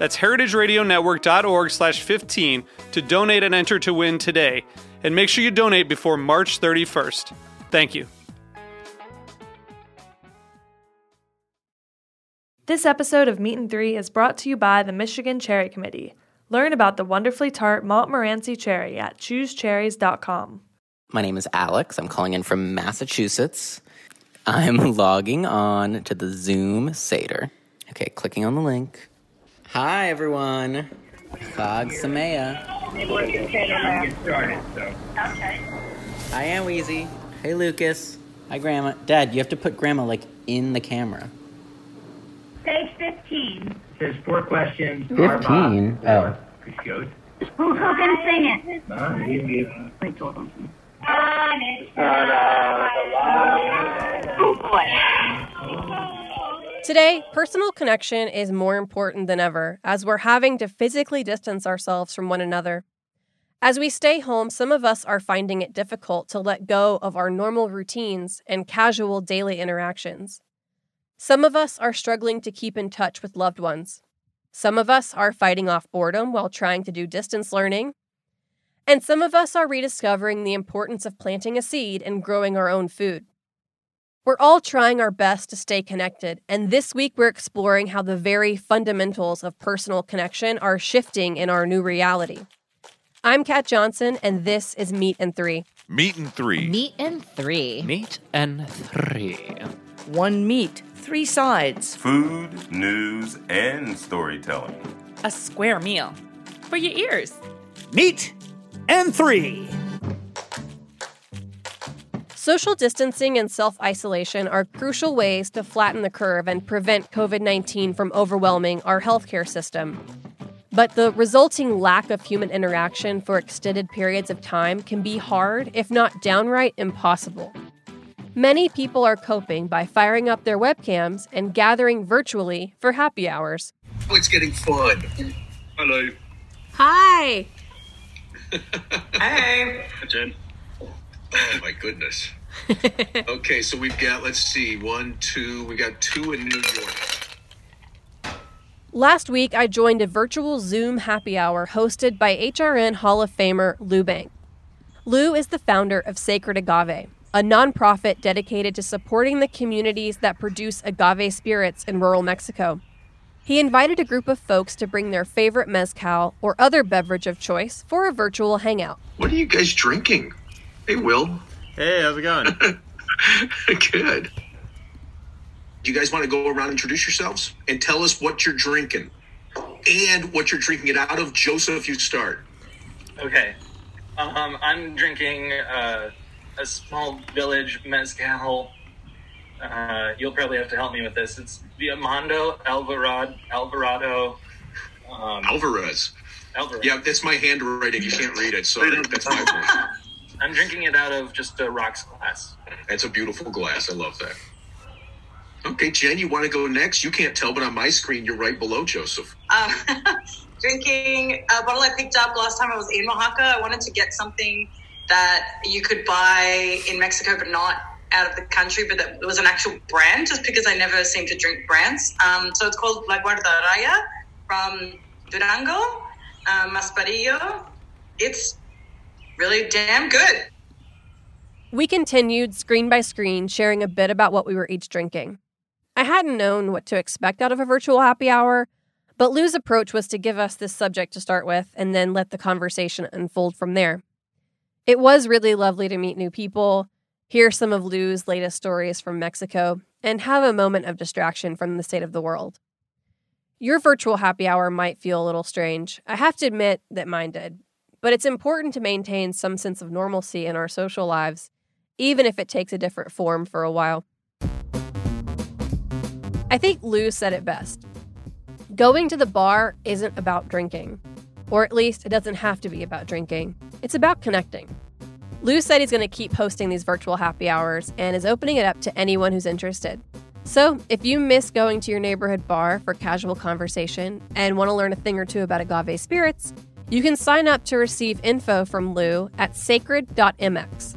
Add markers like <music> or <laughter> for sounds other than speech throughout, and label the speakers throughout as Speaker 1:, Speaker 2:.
Speaker 1: That's heritageradionetwork.org slash 15 to donate and enter to win today. And make sure you donate before March 31st. Thank you.
Speaker 2: This episode of Meat and Three is brought to you by the Michigan Cherry Committee. Learn about the wonderfully tart Montmorency cherry at choosecherries.com.
Speaker 3: My name is Alex. I'm calling in from Massachusetts. I'm <laughs> logging on to the Zoom Seder. Okay, clicking on the link. Hi, everyone. Chag Sameach. Hi, Aunt Weezy. Hey, Lucas. Hi, Grandma. Dad, you have to put Grandma, like, in the camera.
Speaker 4: Page 15.
Speaker 5: There's four questions.
Speaker 3: 15? Oh.
Speaker 5: Goes.
Speaker 4: Who, who can sing it?
Speaker 5: Uh, you- you-
Speaker 4: Wait, hold on. Oh boy.
Speaker 6: Today, personal connection is more important than ever as we're having to physically distance ourselves from one another. As we stay home, some of us are finding it difficult to let go of our normal routines and casual daily interactions. Some of us are struggling to keep in touch with loved ones. Some of us are fighting off boredom while trying to do distance learning. And some of us are rediscovering the importance of planting a seed and growing our own food. We're all trying our best to stay connected, and this week we're exploring how the very fundamentals of personal connection are shifting in our new reality. I'm Kat Johnson, and this is Meat and Three.
Speaker 7: Meat and three.
Speaker 8: Meat and three.
Speaker 9: Meat and three.
Speaker 10: One meat, three sides.
Speaker 11: Food, news, and storytelling.
Speaker 10: A square meal. For your ears.
Speaker 9: Meat and three.
Speaker 6: Social distancing and self isolation are crucial ways to flatten the curve and prevent COVID 19 from overwhelming our healthcare system. But the resulting lack of human interaction for extended periods of time can be hard, if not downright impossible. Many people are coping by firing up their webcams and gathering virtually for happy hours.
Speaker 12: Oh, it's getting fun. Hello.
Speaker 8: Hi. <laughs>
Speaker 12: Hey. Jen. Oh my goodness. <laughs> okay, so we've got let's see, one, two. We got two in New York.
Speaker 6: Last week, I joined a virtual Zoom happy hour hosted by HRN Hall of Famer Lou Bank. Lou is the founder of Sacred Agave, a nonprofit dedicated to supporting the communities that produce agave spirits in rural Mexico. He invited a group of folks to bring their favorite mezcal or other beverage of choice for a virtual hangout.
Speaker 12: What are you guys drinking? Hey, Will.
Speaker 13: Hey, how's it going? <laughs>
Speaker 12: Good. Do you guys want to go around and introduce yourselves and tell us what you're drinking and what you're drinking it out of? Joseph, you start.
Speaker 14: Okay. Um, I'm drinking uh, a small village mezcal. Uh, you'll probably have to help me with this. It's Diamando Alvarado. Alvarado. Um,
Speaker 12: Alvarez.
Speaker 14: Alvarez.
Speaker 12: Yeah, that's my handwriting. You can't read it, so <laughs> that's my point.
Speaker 14: I'm drinking it out of just a rocks glass.
Speaker 12: That's a beautiful glass. I love that. Okay, Jen, you want to go next? You can't tell, but on my screen, you're right below Joseph.
Speaker 15: Uh, <laughs> drinking a bottle I picked up last time I was in Oaxaca. I wanted to get something that you could buy in Mexico, but not out of the country, but that was an actual brand, just because I never seem to drink brands. Um, so it's called La Guardaraya from Durango, um, Masparillo. It's really damn good.
Speaker 6: We continued screen by screen, sharing a bit about what we were each drinking. I hadn't known what to expect out of a virtual happy hour, but Lou's approach was to give us this subject to start with and then let the conversation unfold from there. It was really lovely to meet new people, hear some of Lou's latest stories from Mexico, and have a moment of distraction from the state of the world. Your virtual happy hour might feel a little strange. I have to admit that mine did. But it's important to maintain some sense of normalcy in our social lives, even if it takes a different form for a while. I think Lou said it best. Going to the bar isn't about drinking, or at least it doesn't have to be about drinking. It's about connecting. Lou said he's going to keep hosting these virtual happy hours and is opening it up to anyone who's interested. So, if you miss going to your neighborhood bar for casual conversation and want to learn a thing or two about agave spirits, you can sign up to receive info from Lou at sacred.mx.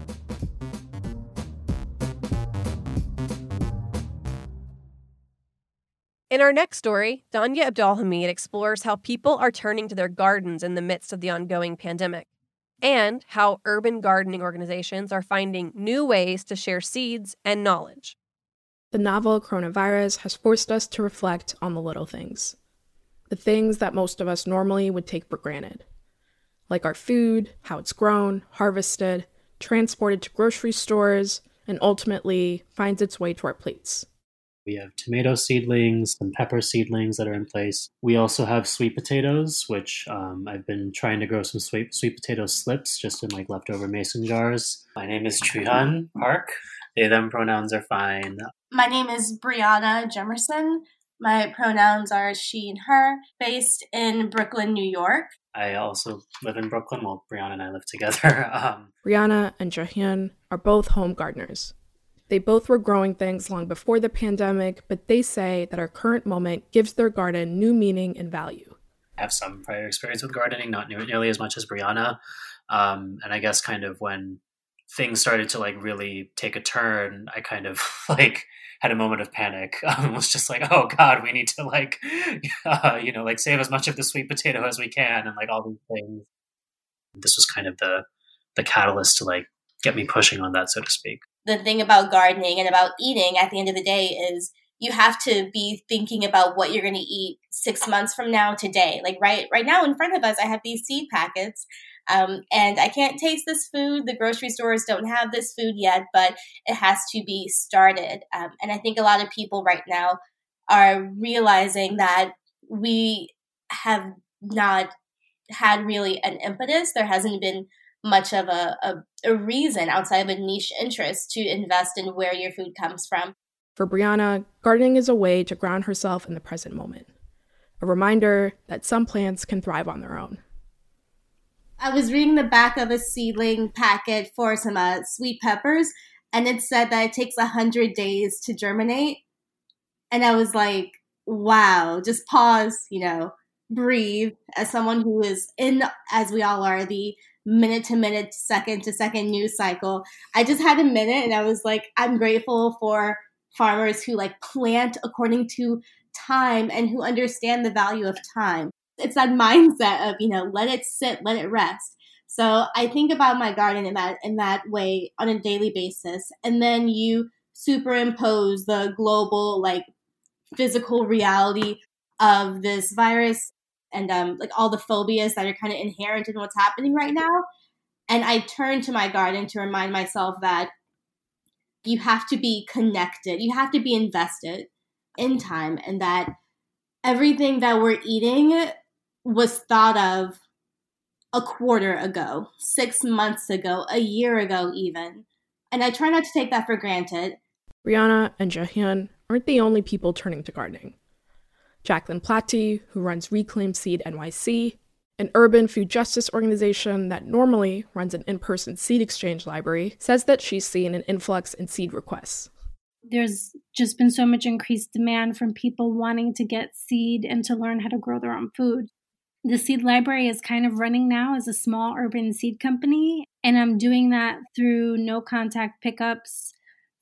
Speaker 6: In our next story, Danya AbdelHameid explores how people are turning to their gardens in the midst of the ongoing pandemic, and how urban gardening organizations are finding new ways to share seeds and knowledge.
Speaker 7: The novel coronavirus has forced us to reflect on the little things, the things that most of us normally would take for granted, like our food, how it's grown, harvested, transported to grocery stores, and ultimately finds its way to our plates.
Speaker 13: We have tomato seedlings, some pepper seedlings that are in place. We also have sweet potatoes, which um, I've been trying to grow some sweet sweet potato slips just in like leftover mason jars. My name is Jahyun Park. They them pronouns are fine.
Speaker 16: My name is Brianna Jemerson. My pronouns are she and her, based in Brooklyn, New York.
Speaker 13: I also live in Brooklyn. Well, Brianna and I live together. <laughs> um,
Speaker 7: Brianna and Jahyun are both home gardeners. They both were growing things long before the pandemic, but they say that our current moment gives their garden new meaning and value.
Speaker 13: I have some prior experience with gardening, not nearly as much as Brianna. Um, and I guess kind of when things started to like really take a turn, I kind of <laughs> like had a moment of panic. <laughs> Um, was just like, oh God, we need to like, <laughs> uh, you know, like save as much of the sweet potato as we can, and like all these things. This was kind of the the catalyst to like get me pushing on that, so to speak
Speaker 16: the thing about gardening and about eating at the end of the day is you have to be thinking about what you're going to eat six months from now today like right right now in front of us i have these seed packets um, and i can't taste this food the grocery stores don't have this food yet but it has to be started um, and i think a lot of people right now are realizing that we have not had really an impetus there hasn't been much of a, a, a reason outside of a niche interest to invest in where your food comes from.
Speaker 7: For Brianna, gardening is a way to ground herself in the present moment, a reminder that some plants can thrive on their own.
Speaker 16: I was reading the back of a seedling packet for some uh, sweet peppers, and it said that it takes 100 days to germinate. And I was like, wow, just pause, you know, breathe. As someone who is in, as we all are, the minute to minute, second to second news cycle. I just had a minute and I was like, I'm grateful for farmers who like plant according to time and who understand the value of time. It's that mindset of, you know, let it sit, let it rest. So I think about my garden in that in that way on a daily basis. And then you superimpose the global like physical reality of this virus and um, like all the phobias that are kind of inherent in what's happening right now. And I turn to my garden to remind myself that you have to be connected, you have to be invested in time, and that everything that we're eating was thought of a quarter ago, six months ago, a year ago, even. And I try not to take that for granted.
Speaker 7: Brianna and Jahyun aren't the only people turning to gardening. Jacqueline Pilati, who runs Reclaim Seed NYC, an urban food justice organization that normally runs an in person seed exchange library, says that she's seen an influx in seed requests.
Speaker 17: There's just been so much increased demand from people wanting to get seed and to learn how to grow their own food. The seed library is kind of running now as a small urban seed company, and I'm doing that through no contact pickups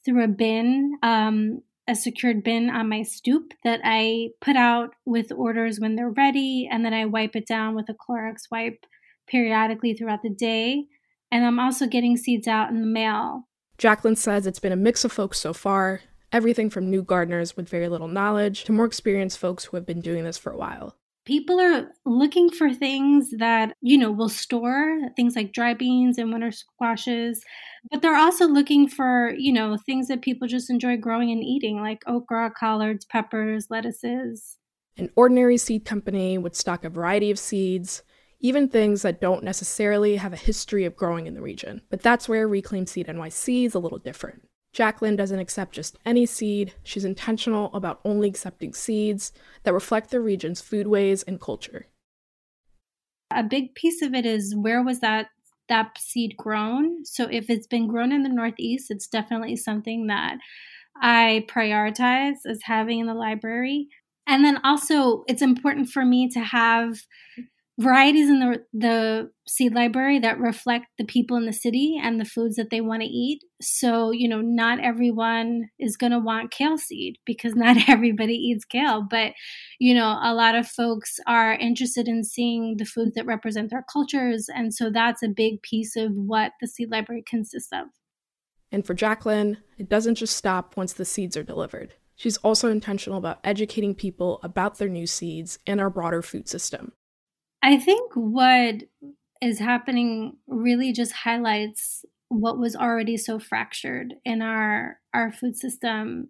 Speaker 17: through a bin. Um, a secured bin on my stoop that I put out with orders when they're ready, and then I wipe it down with a Clorox wipe periodically throughout the day. And I'm also getting seeds out in the mail.
Speaker 7: Jacqueline says it's been a mix of folks so far everything from new gardeners with very little knowledge to more experienced folks who have been doing this for a while.
Speaker 17: People are looking for things that, you know, will store, things like dry beans and winter squashes, but they're also looking for, you know, things that people just enjoy growing and eating, like okra, collards, peppers, lettuces.
Speaker 7: An ordinary seed company would stock a variety of seeds, even things that don't necessarily have a history of growing in the region. But that's where Reclaim Seed NYC is a little different. Jacqueline doesn't accept just any seed, she's intentional about only accepting seeds that reflect the region's foodways and culture.
Speaker 17: A big piece of it is where was that that seed grown? So if it's been grown in the Northeast, it's definitely something that I prioritize as having in the library. And then also it's important for me to have varieties in the the seed library that reflect the people in the city and the foods that they want to eat. So, you know, not everyone is going to want kale seed because <laughs> not everybody eats kale, but you know, a lot of folks are interested in seeing the foods that represent their cultures, and so that's a big piece of what the seed library consists of.
Speaker 7: And for Jacqueline, it doesn't just stop once the seeds are delivered. She's also intentional about educating people about their new seeds and our broader food system.
Speaker 17: I think what is happening really just highlights what was already so fractured in our our food system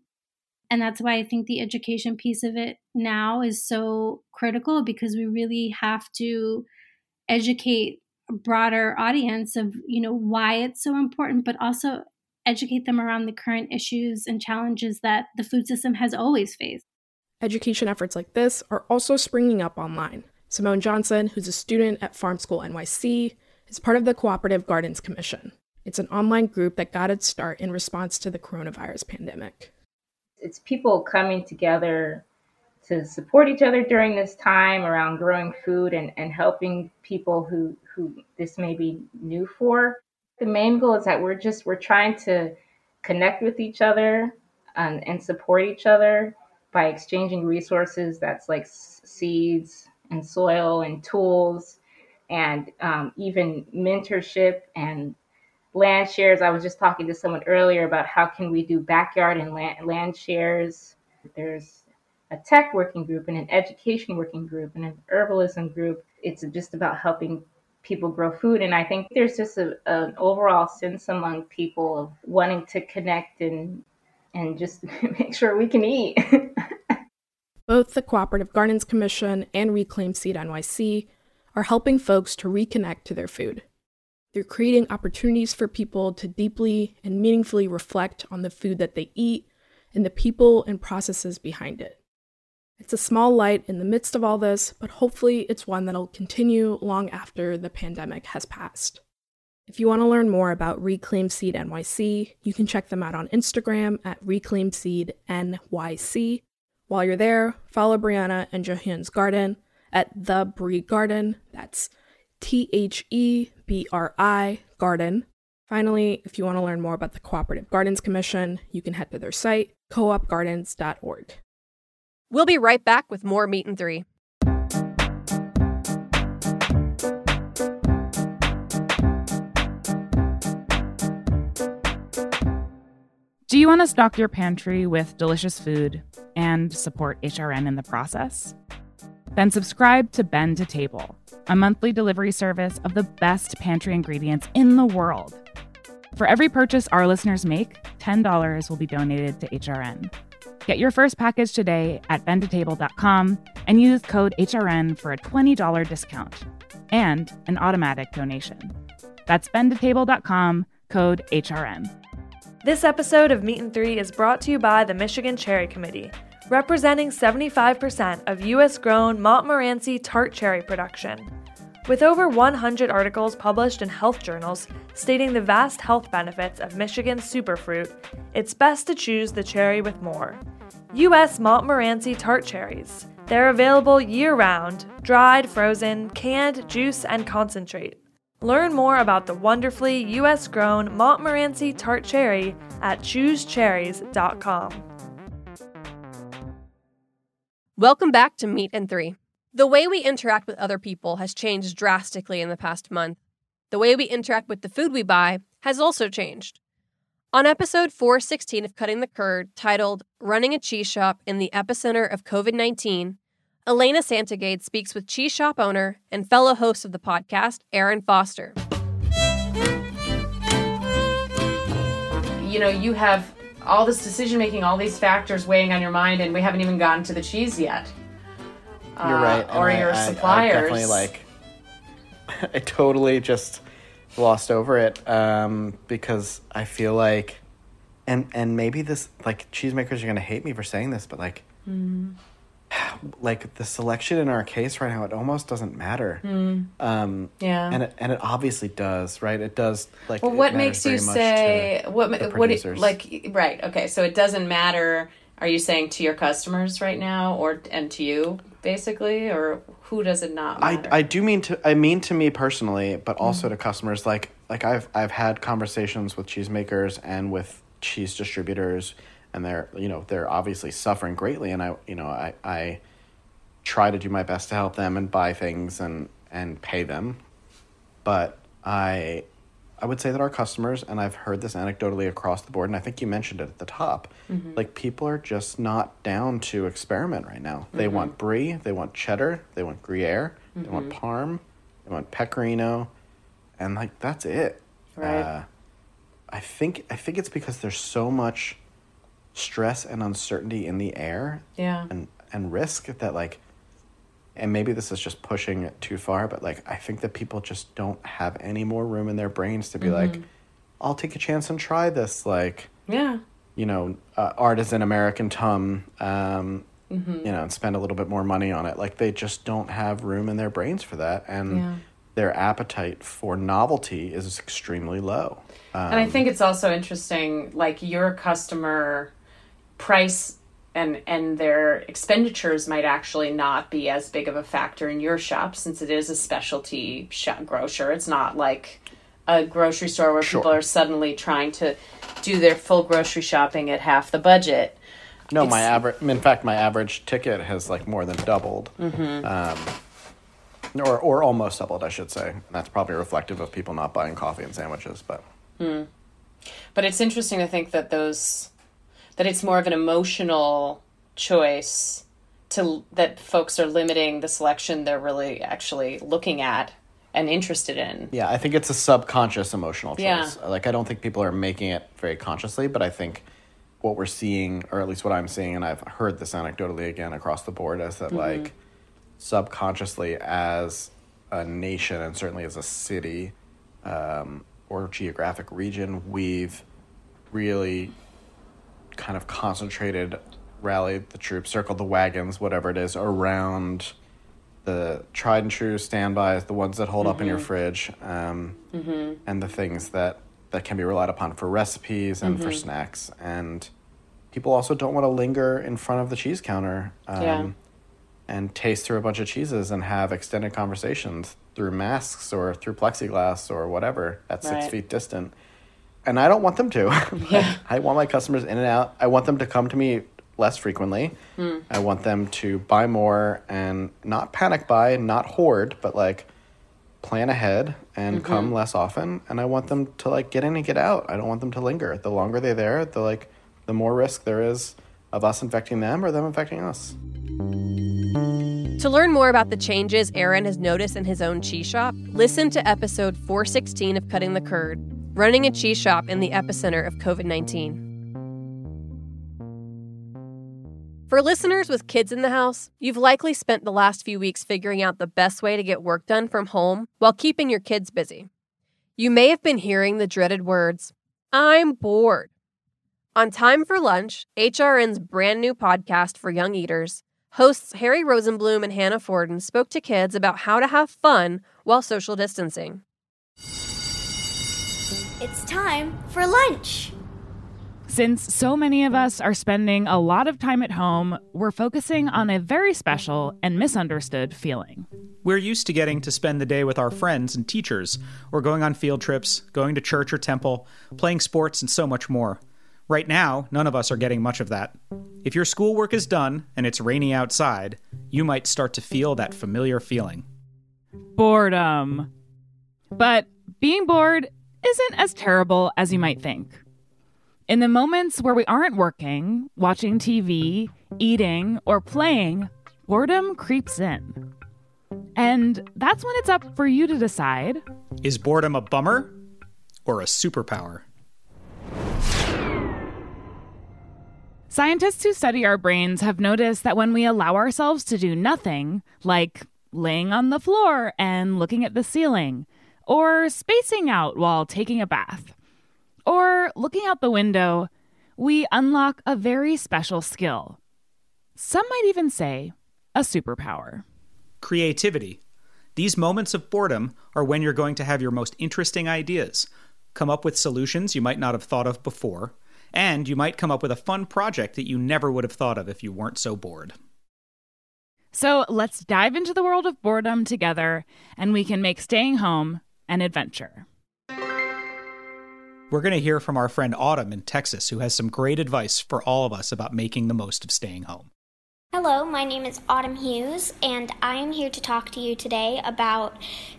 Speaker 17: and that's why I think the education piece of it now is so critical because we really have to educate a broader audience of you know why it's so important but also educate them around the current issues and challenges that the food system has always faced.
Speaker 7: Education efforts like this are also springing up online. Simone Johnson, who's a student at Farm School NYC, is part of the Cooperative Gardens Commission. It's an online group that got its start in response to the coronavirus pandemic.
Speaker 18: It's people coming together to support each other during this time around growing food and, and helping people who, who this may be new for. The main goal is that we're just we're trying to connect with each other and, and support each other by exchanging resources that's like seeds, and soil and tools and um, even mentorship and land shares. I was just talking to someone earlier about how can we do backyard and land, land shares. There's a tech working group and an education working group and an herbalism group. It's just about helping people grow food. And I think there's just a, an overall sense among people of wanting to connect and and just <laughs> make sure we can eat. <laughs>
Speaker 7: Both the Cooperative Gardens Commission and Reclaim Seed NYC are helping folks to reconnect to their food. They're creating opportunities for people to deeply and meaningfully reflect on the food that they eat and the people and processes behind it. It's a small light in the midst of all this, but hopefully it's one that'll continue long after the pandemic has passed. If you want to learn more about Reclaim Seed NYC, you can check them out on Instagram at Reclaim Seed NYC while you're there, follow Brianna and Jahyun's garden at the Bri Garden. That's T H E B R I Garden. Finally, if you want to learn more about the Cooperative Gardens Commission, you can head to their site, coopgardens.org.
Speaker 6: We'll be right back with more Meat and Three.
Speaker 19: Do you want to stock your pantry with delicious food and support HRN in the process? Then subscribe to Bend to Table, a monthly delivery service of the best pantry ingredients in the world. For every purchase our listeners make, $10 will be donated to HRN. Get your first package today at bendtotable.com and use code HRN for a $20 discount and an automatic donation. That's bendtotable.com, code HRN.
Speaker 2: This episode of Meat and Three is brought to you by the Michigan Cherry Committee representing 75% of U.S. grown Montmorency tart cherry production. With over 100 articles published in health journals stating the vast health benefits of Michigan's superfruit, it's best to choose the cherry with more. U.S. Montmorency tart cherries. They're available year round, dried, frozen, canned, juice, and concentrate. Learn more about the wonderfully U.S. grown Montmorency tart cherry at choosecherries.com.
Speaker 6: Welcome back to Meat and Three. The way we interact with other people has changed drastically in the past month. The way we interact with the food we buy has also changed. On episode 416 of Cutting the Curd, titled Running a Cheese Shop in the Epicenter of COVID 19, Elena Santogade speaks with cheese shop owner and fellow host of the podcast, Aaron Foster.
Speaker 20: You know, you have all this decision making, all these factors weighing on your mind, and we haven't even gotten to the cheese yet.
Speaker 21: You're
Speaker 20: Uh,
Speaker 21: right. and
Speaker 20: Or
Speaker 21: I-
Speaker 20: your
Speaker 21: I- I
Speaker 20: suppliers.
Speaker 21: definitely like. <laughs> I totally just glossed over it um, because I feel like, and and maybe this like cheesemakers are gonna hate me for saying this, but like
Speaker 20: Mm. <sighs>
Speaker 21: like the selection in our case right now, it almost doesn't matter.
Speaker 20: Mm.
Speaker 21: Um,
Speaker 20: Yeah.
Speaker 21: and it, and it obviously does, right? It does. Like,
Speaker 20: well, what makes you say what? What?
Speaker 21: producers.
Speaker 20: Like, right? Okay, so it doesn't matter. Are you saying to your customers right now, or and to you basically, or who does it not
Speaker 21: I,
Speaker 20: matter?
Speaker 21: I do mean to I mean to me personally, but
Speaker 20: Mm-hmm.
Speaker 21: also to customers. Like like I've I've had conversations with cheesemakers and with cheese distributors, and they're you know they're obviously suffering greatly, and I you know I I try to do my best to help them and buy things and and pay them, but I I would say that our customers and I've heard this anecdotally across the board, and I think you mentioned it at the top.
Speaker 20: Mhm.
Speaker 21: Like people are just not down to experiment right now. They
Speaker 20: Mhm.
Speaker 21: want brie, they want cheddar, they want Gruyere, they want
Speaker 20: Mhm.
Speaker 21: Parm, they want Pecorino, and like that's it.
Speaker 20: Right.
Speaker 21: Uh, I think I think it's because there's so much stress and uncertainty in the air
Speaker 20: yeah.
Speaker 21: and and risk that like and maybe this is just pushing it too far but like i think that people just don't have any more room in their brains to be like
Speaker 20: Mhm.
Speaker 21: i'll take a chance and try this like
Speaker 20: Yeah.
Speaker 21: you know uh, artisan american tomme um
Speaker 20: Mhm.
Speaker 21: you know and spend a little bit more money on it like they just don't have room in their brains for that and
Speaker 20: Yeah.
Speaker 21: their appetite for novelty is extremely low um,
Speaker 20: and I think it's also interesting, like your customer price and and their expenditures might actually not be as big of a factor in your shop since it is a specialty shop grocer. It's not like a grocery store where
Speaker 21: Sure.
Speaker 20: people are suddenly trying to do their full grocery shopping at half the budget.
Speaker 21: no my average in fact my average ticket has like more than doubled
Speaker 20: Mhm.
Speaker 21: um, or or almost doubled, I should say. And that's probably reflective of people not buying coffee and sandwiches. But
Speaker 20: Hmm. But it's interesting to think that those that it's more of an emotional choice to that folks are limiting the selection they're really actually looking at and interested in.
Speaker 21: yeah, I think it's a subconscious emotional choice.
Speaker 20: Yeah.
Speaker 21: Like I don't think people are making it very consciously, but I think what we're seeing, or at least what I'm seeing, and I've heard this anecdotally again across the board, is that
Speaker 20: Mhm.
Speaker 21: like subconsciously as a nation and certainly as a city um, or geographic region, we've really kind of concentrated, rallied the troops, circled the wagons, whatever it is, around the tried and true standbys, the ones that hold up in your
Speaker 20: Mhm.
Speaker 21: fridge, um,
Speaker 20: Mhm.
Speaker 21: and the things that that can be relied upon for recipes and for
Speaker 20: Mhm.
Speaker 21: snacks. And people also don't want to linger in front of the cheese counter. Um,
Speaker 20: Yeah.
Speaker 21: And taste through a bunch of cheeses and have extended conversations through masks or through plexiglass or whatever at six
Speaker 20: Right.
Speaker 21: feet distant. And I don't want them to. <laughs>
Speaker 20: Yeah.
Speaker 21: I want my customers in and out. I want them to come to me less frequently.
Speaker 20: Hmm.
Speaker 21: I want them to buy more and not panic buy, not hoard, but like plan ahead and
Speaker 20: Mhm.
Speaker 21: come less often. And I want them to like get in and get out. I don't want them to linger. The longer they're there, the like the more risk there is of us infecting them or them infecting us.
Speaker 6: To learn more about the changes Aaron has noticed in his own cheese shop, listen to episode 416 of Cutting the Curd, running a cheese shop in the epicenter of COVID 19. For listeners with kids in the house, you've likely spent the last few weeks figuring out the best way to get work done from home while keeping your kids busy. You may have been hearing the dreaded words, I'm bored. On Time for Lunch, HRN's brand new podcast for young eaters, hosts Harry Rosenblum and Hannah Fordin spoke to kids about how to have fun while social distancing.
Speaker 22: It's time for lunch.
Speaker 19: Since so many of us are spending a lot of time at home, we're focusing on a very special and misunderstood feeling.
Speaker 9: We're used to getting to spend the day with our friends and teachers, or going on field trips, going to church or temple, playing sports, and so much more. Right now, none of us are getting much of that. If your schoolwork is done and it's rainy outside, you might start to feel that familiar feeling.
Speaker 19: Boredom. But being bored isn't as terrible as you might think. In the moments where we aren't working, watching TV, eating, or playing, boredom creeps in. And that's when it's up for you to decide
Speaker 9: Is boredom a bummer or a superpower?
Speaker 19: Scientists who study our brains have noticed that when we allow ourselves to do nothing, like laying on the floor and looking at the ceiling, or spacing out while taking a bath, or looking out the window, we unlock a very special skill. Some might even say a superpower.
Speaker 9: Creativity. These moments of boredom are when you're going to have your most interesting ideas, come up with solutions you might not have thought of before, and you might come up with a fun project that you never would have thought of if you weren't so bored.
Speaker 19: So let's dive into the world of boredom together, and we can make staying home an adventure.
Speaker 9: We're going to hear from our friend Autumn in Texas, who has some great advice for all of us about making the most of staying home.
Speaker 23: Hello, my name is Autumn Hughes, and I am here to talk to you today about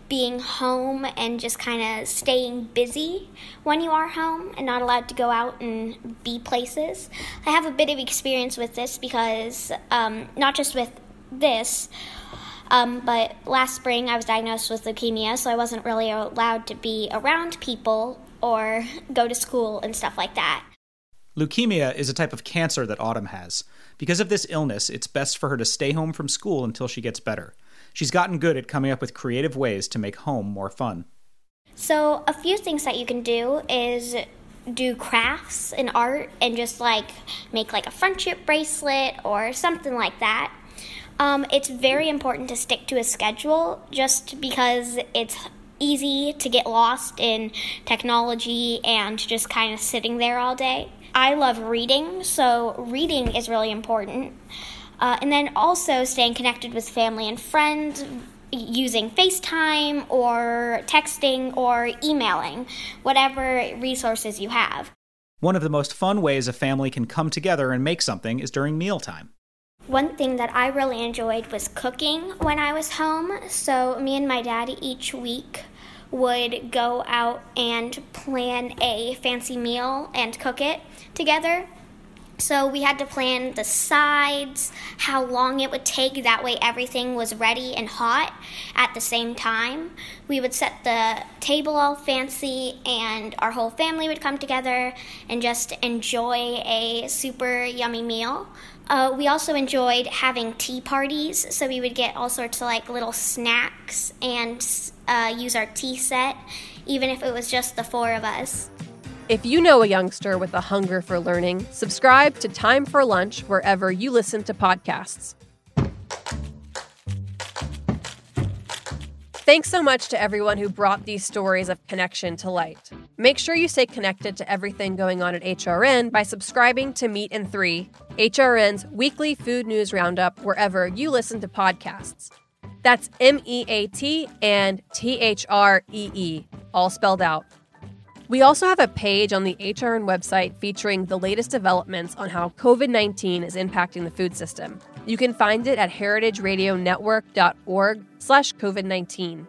Speaker 23: being home and just kind of staying busy when you are home and not allowed to go out and be places. I have a bit of experience with this because, um, not just with this, um, but last spring I was diagnosed with leukemia, so I wasn't really allowed to be around people or <laughs> go to school and stuff like that.
Speaker 9: Leukemia is a type of cancer that Autumn has. Because of this illness, it's best for her to stay home from school until she gets better. She's gotten good at coming up with creative ways to make home more fun.
Speaker 23: So, a few things that you can do is do crafts and art and just like make like a friendship bracelet or something like that. Um, it's very important to stick to a schedule just because it's easy to get lost in technology and just kind of sitting there all day. I love reading, so reading is really important. Uh, and then also staying connected with family and friends using FaceTime or texting or emailing, whatever resources you have.
Speaker 9: One of the most fun ways a family can come together and make something is during mealtime.
Speaker 23: One thing that I really enjoyed was cooking when I was home. So, me and my daddy each week would go out and plan a fancy meal and cook it together. So we had to plan the sides, how long it would take, that way everything was ready and hot at the same time. We would set the table all fancy, and our whole family would come together and just enjoy a super yummy meal. Uh, we also enjoyed having tea parties, so we would get all sorts of like little snacks and uh, use our tea set, even if it was just the four of us.
Speaker 6: If you know a youngster with a hunger for learning, subscribe to Time for Lunch wherever you listen to podcasts. Thanks so much to everyone who brought these stories of connection to light. Make sure you stay connected to everything going on at HRN by subscribing to Meat and Three, HRN's weekly food news roundup, wherever you listen to podcasts. That's M E A T and T H R E E, all spelled out. We also have a page on the HRN website featuring the latest developments on how COVID 19 is impacting the food system. You can find it at heritageradionetwork.org slash COVID 19.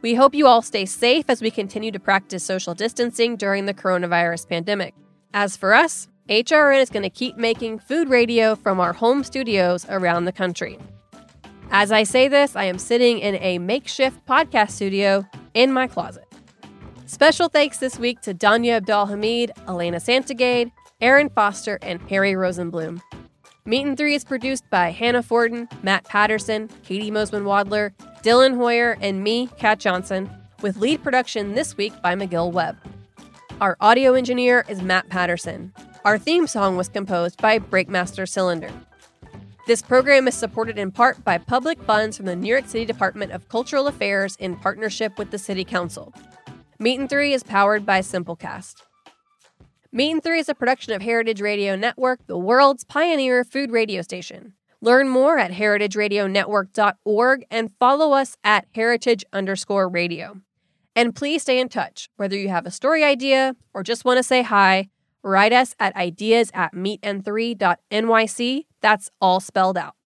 Speaker 6: We hope you all stay safe as we continue to practice social distancing during the coronavirus pandemic. As for us, HRN is going to keep making food radio from our home studios around the country. As I say this, I am sitting in a makeshift podcast studio in my closet. Special thanks this week to Danya AbdelHameid, Elena Santogade, Aaron Foster, and Harry Rosenblum. Meat and Three is produced by Hannah Fordin, Matt Patterson, Katie Mosman Wadler, Dylan Hoyer, and me, Kat Johnson, with lead production this week by McGill Webb. Our audio engineer is Matt Patterson. Our theme song was composed by Breakmaster Cylinder. This program is supported in part by public funds from the New York City Department of Cultural Affairs in partnership with the City Council. Meat and Three is powered by Simplecast. And Three is a production of Heritage Radio Network, the world's pioneer food radio station. Learn more at heritageradionetwork.org and follow us at heritage underscore radio. And please stay in touch. Whether you have a story idea or just want to say hi, write us at ideas at meetand3.nyc. That's all spelled out.